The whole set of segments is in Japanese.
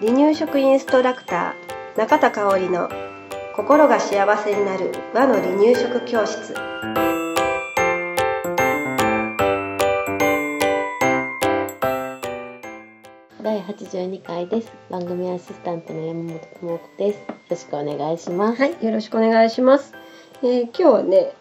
離乳食インストラクター中田香織の心が幸せになる和の離乳食教室。第82回です。番組アシスタントの山本智子です。よろしくお願いします。はいよろしくお願いします、えー今日はね、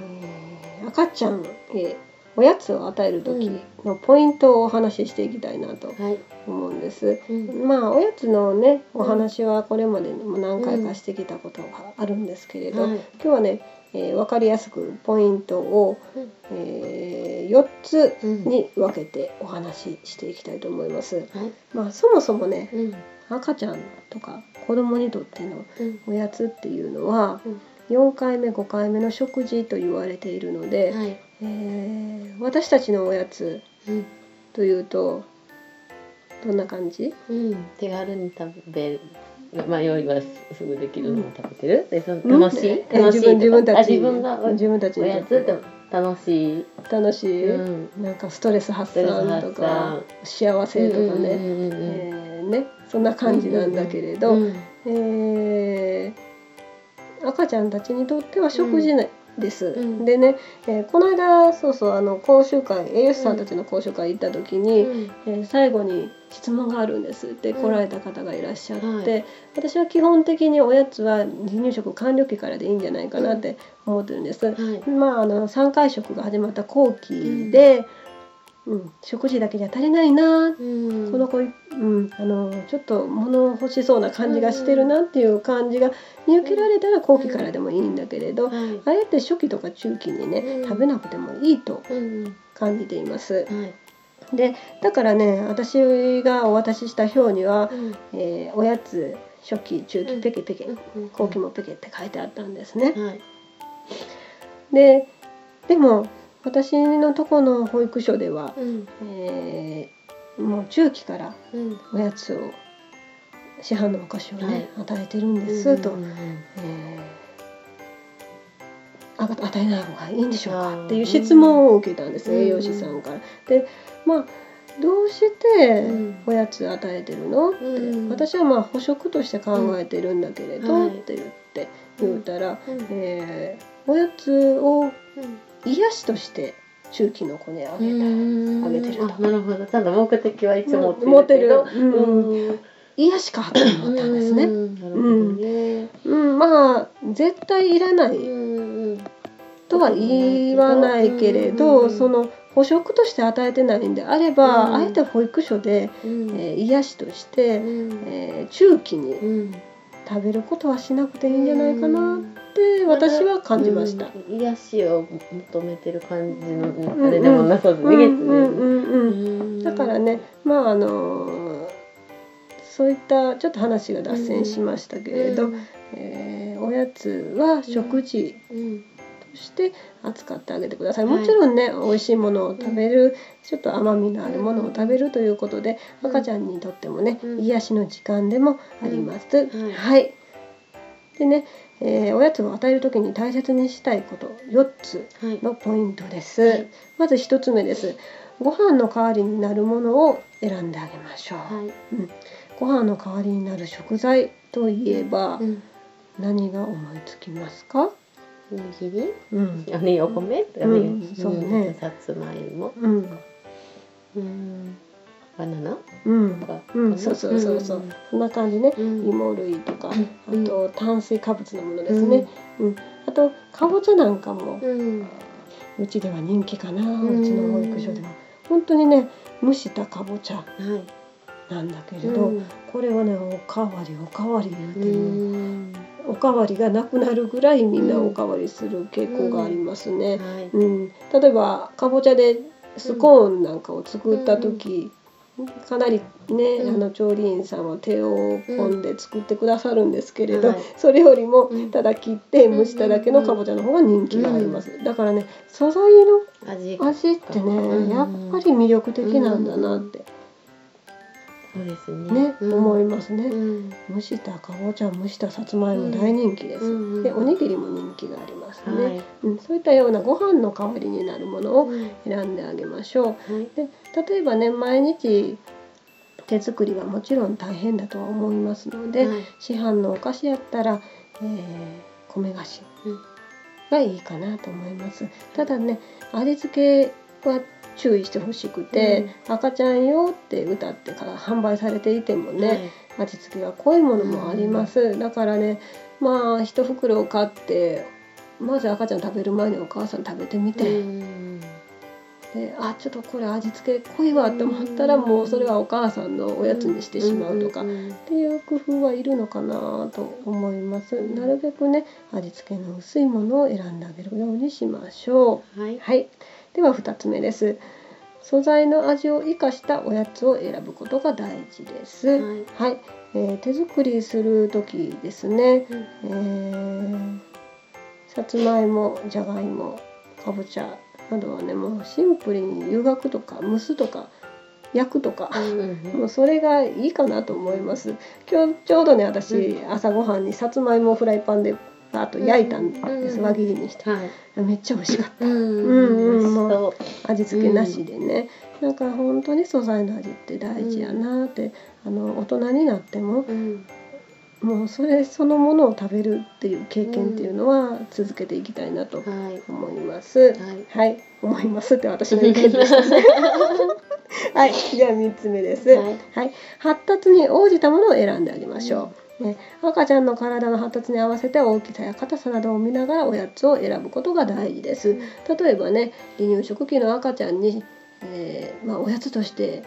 えー赤ちゃんへおやつを与える時のポイントをお話ししていきたいなとはい、思うんです、うん。まあおやつのねお話はこれまでにも何回かしてきたことがあるんですけれど、はい。今日はね、えー、分かりやすくポイントを、うん。え4つうん。に分けてお話ししていきたいと思います。はい。まあそもそもねうん。赤ちゃんとか子供にとってのうん。おやつっていうのはうん。4回目5回目の食事と言われているので、はいえー。私たちのおやつうん。というとどんな感じ？うん。手軽に食べる。まあ用意はすぐできるのを食べてる、でそのうん。楽しい、え楽しい？自分自分たあち自分が自分たちおやつって楽しい、楽しい、うん。なんかストレス発散発とか散。幸せとかね、うんうんうんうん。えー。ね。そんな感じなんだけれど、うんえー。赤ちゃんたちにとっては食事ねです、うん。でね、えーこの間そうそうあの講習会栄養士さんたちの講習会行った時に、うん。えー最後に質問があるんですってうん。来られた方がいらっしゃって、はい。私は基本的におやつは離乳食完了期からでいいんじゃないかなって思ってるんです。はい。まあ、あの3回食が始まった後期で、うん食事だけじゃ足りないな、うん。この子、うん、あのちょっと物欲しそうな感じがしてるなっていう感じが見受けられたら後期からでもいいんだけれど、はい。あえて初期とか中期にね、うん。食べなくてもいいとうん感じています。はい。でだからね私がお渡しした表には、うん。えーおやつ初期中期ペケペケ、うん。後期もペケって書いてあったんですね。はい。ででも私のとこの保育所では、うん。えーもう中期からうん。おやつを市販のお菓子をね、は与えてるんですと、うんうんえーあ与えない方がいいんでしょうかっていう質問を受けたんです、うん。栄養士さんから。でまあどうしてうん。おやつ与えてるの？って、うん。私はまあ補食として考えてるんだけれど、うん。はいって言って言うたら、うん。えーおやつを癒しとして中期の子にあげたい、ああげてると。なるほど。ちゃんと目的はいつも持ってるうんうん。癒しかと思ったんですね。うん。まあ絶対いらない。うん。とは言わないけれど、うん。その補食として与えてないんであれば、うん。あえて保育所で、うん。えー癒しとして、うん。えー中期にうん食べることはしなくていいんじゃないかなって私は感じました。うん。癒しを求めてる感じのんあれでもなさそうですね。うんうんうんうんうん。だからねまああのーそういったちょっと話が脱線しましたけれど、えーおやつは食事。うん。として扱ってあげてください、はい。もちろんね美味しいものを食べる、ちょっと甘みのあるものを食べるということで、うん。赤ちゃんにとってもね、うん。癒しの時間でもあります、はいはい。でね、えーおやつを与える時に大切にしたいこと4つはい。のポイントです、はい。まず1つ目です。ご飯の代わりになるものを選んであげましょう、はい。ご飯の代わりになる食材といえばうん。何が思いつきますか、おにぎり？うん。あねお米？とかうん。ねそうね。んさつまいもうん。うん。バナナ？うん。とかうん、そうそうそうそう、そんな感じね、うん。芋類とか、うん。あと炭水化物のものですね、うん。あとかぼちゃなんかもうん。うちでは人気かな、ううんちの保育所では。本当にね蒸したかぼちゃはい。なんだけれど、うん。これはねおかわりおかわり言うてんおかわりがなくなるぐらいみんなうんおかわりする傾向がありますね。はい。うん。例えばかぼちゃでスコーンなんかを作った時、かなりね、うん。あの調理員さんは手を込んで作ってくださるんですけれど、はいそれよりもうん。ただ切って蒸しただけのかぼちゃの方が人気があります、だからね素材の味。味ってね、うん。やっぱり魅力的なんだなって、そうですね。ね、うん思いますね、うん。蒸したかぼちゃ蒸したさつまいも大人気です、うん。でおにぎりも人気がありますね、はい。うん、そういったようなご飯の代わりになるものをうん。選んであげましょう。はい。で例えばね毎日手作りはもちろん大変だとは思いますので、はい。市販のお菓子やったら、えー米菓子うん。がいいかなと思います。ただね味付けは注意してほしくて、赤ちゃん用って歌ってから販売されていてもね、味付けが濃いものもあります、だからねまあ一袋を買ってまず赤ちゃん食べる前にお母さん食べてみはい。て、うんであちょっとこれ味付け濃いわって思ったらもうそれはお母さんのおやつにしてしまうとか、んんっていう工夫はいるのかなと思います。うんなるべくね味付けの薄いものを選んであげるようにしましょうんはい。う。はい。では2つ目です。素材の味を生かしたおやつを選ぶことが大事です。はい。はい、えー手作りする時ですね。うんえーさつまいも、じゃがいも、かぼちゃなどはねもうシンプルに湯がくとか蒸すとか焼くとか。うん もうそれがいいかなと思います。今日ちょうどね私、朝ごはんにさつまいもをフライパンでパーッと焼いたんです、うん輪切りにしてはい。めっちゃ美味しかったうんもそう味付けなしでね、なんか本当に素材の味って大事やなって、あの大人になってもうんもうそれそのものを食べるっていう経験っていうのは続けていきたいなとはい。思います。はい。はい、思いますって私の意見でしたね。はい、じゃあ三つ目です。はいはい、発達に応じたものを選んであげましょう。ね、赤ちゃんの体の発達に合わせて大きさや硬さなどを見ながらおやつを選ぶことが大事です。例えばね、離乳食期の赤ちゃんに、えーまあ、おやつとして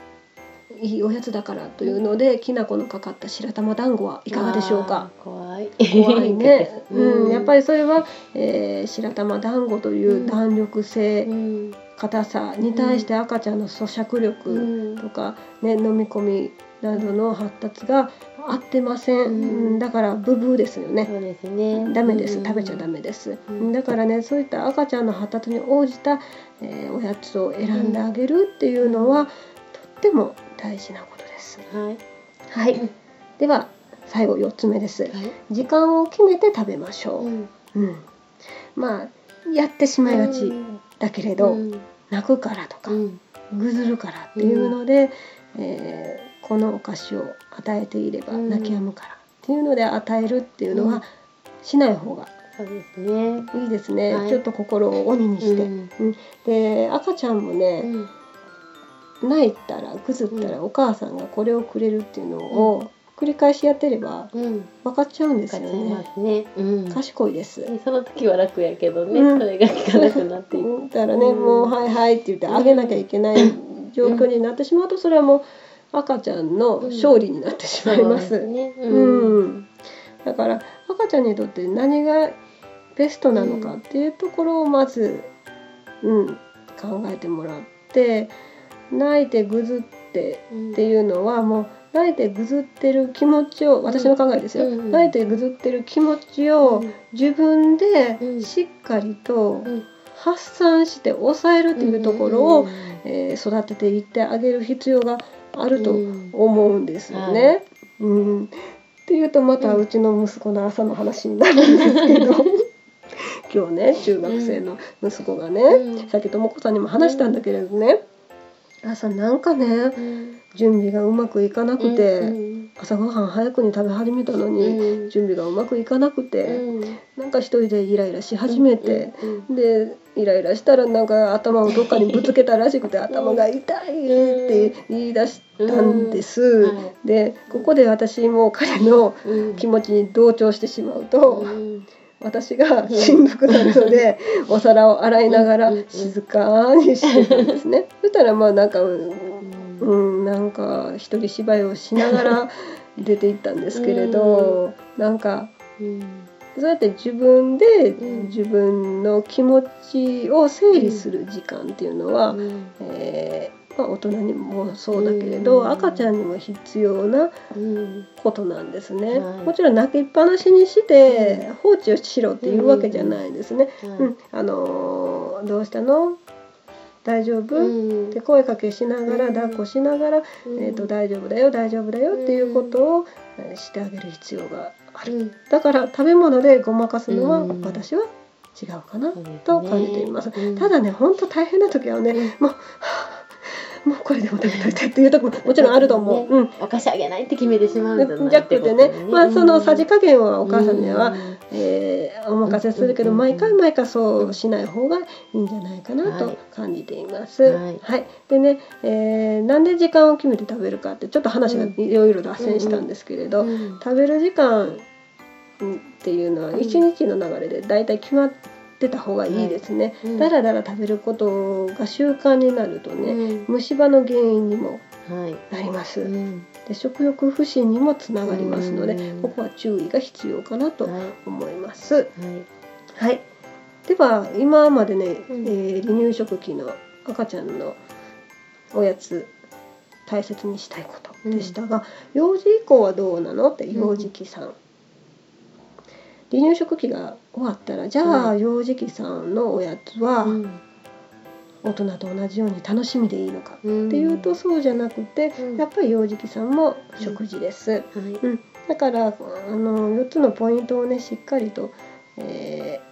いいおやつだからというので、きな粉のかかった白玉団子はいかがでしょうか？怖い。怖い ね、うん、やっぱり。りそれは、えー白玉団子という弾力性、うん。硬さに対して赤ちゃんの咀嚼力、うん。とか、ね、飲み込みなどの発達が合ってません、うん。うん。だからブブーですよね。そうですね。ダメです。うん。食べちゃダメです、うん。だからねそういった赤ちゃんの発達に応じた、えーおやつを選んであげるっていうのは、とっても大事なことです。はい。はい。では最後4つ目です。はい。時間を決めて食べましょう。ん。う、うん。まあやってしまいがちうん。だけれど、うん。泣くからとか、うん。ぐずるからっていうので、えーこのお菓子を与えていればうん。泣き止むからっていうので与えるっていうのはうん。しない方がそうですね。いいですね、はい。ちょっと心を鬼にして、うん。うん。で赤ちゃんもうね、ん。泣いたらぐずったらうお母さんがこれをくれるっていうのを繰り返しやってればうん。分かっちゃうんですよねすね。うん。賢いです、ねその時は楽やけどね、うんそれが効かなくなっていく。うんだからね、うんもう「はいはい」って言ってあげなきゃいけない状況になってしまうとそれはもう赤ちゃんの勝利になってしまいます。そうですね。ううん。ん、だから赤ちゃんにとって何がベストなのかっていうところをまず、うん、考えてもらって泣いてぐずってっていうのはもう泣いてぐずってる気持ちを私の考えですよ、泣いてぐずってる気持ちを自分でうん。しっかりとうん。発散して抑えるっていうところを、うんえー育てていってあげる必要があるとうん。思うんですよね。うん。っていうとまたうちの息子の朝の話になるんですけど。今日ね中学生の息子がね、うん。さっきともこさんにも話したんだけれどね、朝なんかねうん。準備がうまくいかなくて、うん朝ごはん早くに食べ始めたのに、うん。準備がうまくいかなくて、うん。なんか一人でイライラし始めて。うんでイライラしたらなんか頭をどっかにぶつけたらしくて頭が痛いって言い出したんです。うん。はでここで私も彼のうん。気持ちに同調してしまうと、うん私がしんどくなるので、お皿を洗いながらうん。静かにしてたんですね。そしたらまあなんかうん。なんか一人芝居をしながら 出て行ったんですけれど、なんかうん。そうやって自分でうん。自分の気持ちを整理する時間っていうのは、うん。えーまあ、大人にもそうだけれど、うん。赤ちゃんにも必要なうん。ことなんですね、はい。もちろん泣きっぱなしにして放置をしろっていうわけじゃないですね、はいうん。あのーどうしたの？大丈夫、うん。って声かけしながらうん。抱っこしながら、うん。えー、と大丈夫だよ大丈夫だよっていうことをえーしてあげる必要がある。うん。だから食べ物でごまかすのはうん。私は違うかなと感じています。うん。ただね本当大変な時はね、うん。もうはあもうこれでも食べといてっていう時ももちろんあると思う。うん。お菓子あげないって決めてしまうんじゃないじゃなくてね、まあそのさじ加減はお母さんには、うん。えーお任せするけど、うん。毎回毎回そうしない方がいいんじゃないかなとはい感じています。はい。でね、えーなんで時間を決めて食べるかってちょっと話がうんいろいろ脱線したんですけれど、うん。食べる時間っていうのはうん一日の流れでだいたい決まってた方がいいですね。うん。だらだら食べることが習慣になるとね、うん。虫歯の原因にもはい。なります。うん。で食欲不振にもつながりますので、うん。ここは注意が必要かなとはい。思います。はい。はい。では今までね、うん。えー離乳食期の赤ちゃんのおやつ大切にしたいことでしたが、幼児以降はどうなの？って幼児期さん。離乳食期が終わったらじゃあ、は幼児期さんのおやつはうん。大人と同じように楽しみでいいのか。うん。っていうとそうじゃなくて、うん。やっぱり幼児期さんも食事です。はいだからあの4つのポイントをねしっかりと、えー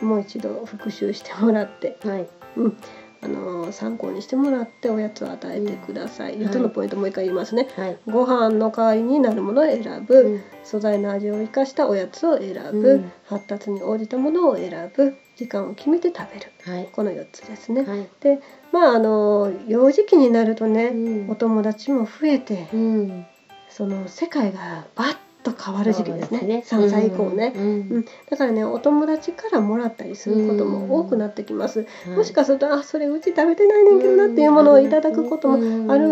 もう一度復習してもらって、はい。うん、あの参考にしてもらっておやつを与えてください、うん4つのポイントもう一回言いますね、はい。ご飯の代わりになるものを選ぶ、うん素材の味を生かしたおやつを選ぶ、うん。発達に応じたものを選ぶ。時間を決めて食べる。はい。この4つですね、はい。でまああの幼児期になるとね、うん。お友達も増えて、うん。その世界がバッと変わる時期ですねそう3歳以降ね、うんうんだからねお友達からもらったりすることも多くなってきます、はいもしかするとあそれうち食べてないねんけどなっていうものをいただくこともある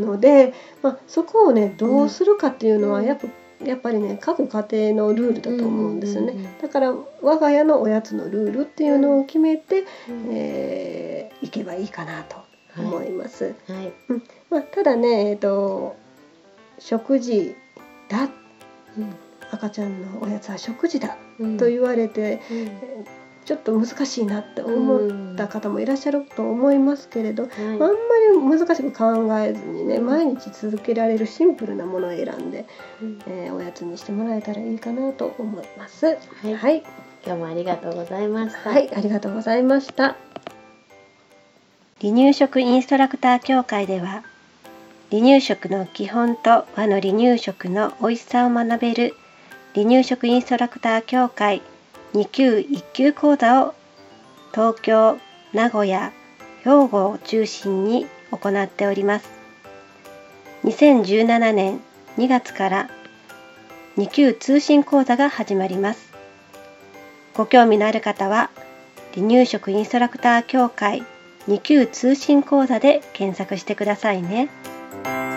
ので、まあ、そこをねどうするかっていうのはうんやっぱやっぱりね各家庭のルールだと思うんですよね、うんうんうんだから我が家のおやつのルールっていうのを決めて、うん。えーいけばいいかなと思います。はい。まあ、ただね、えっと食事だ赤ちゃんのおやつは食事だうん。と言われて、うん。ちょっと難しいなって思った方もいらっしゃると思いますけれど、はい。あんまり難しく考えずにね毎日続けられるシンプルなものを選んで、うん。えーおやつにしてもらえたらいいかなと思います。はい。はい、今日もありがとうございました。はい、ありがとうございました。離乳食インストラクター協会では離乳食の基本と和の離乳食の美味しさを学べる離乳食インストラクター協会2級1級講座を東京、名古屋、兵庫を中心に行っております。2017年2月から2級通信講座が始まります。ご興味のある方は離乳食インストラクター協会2級通信講座で検索してくださいね。thank you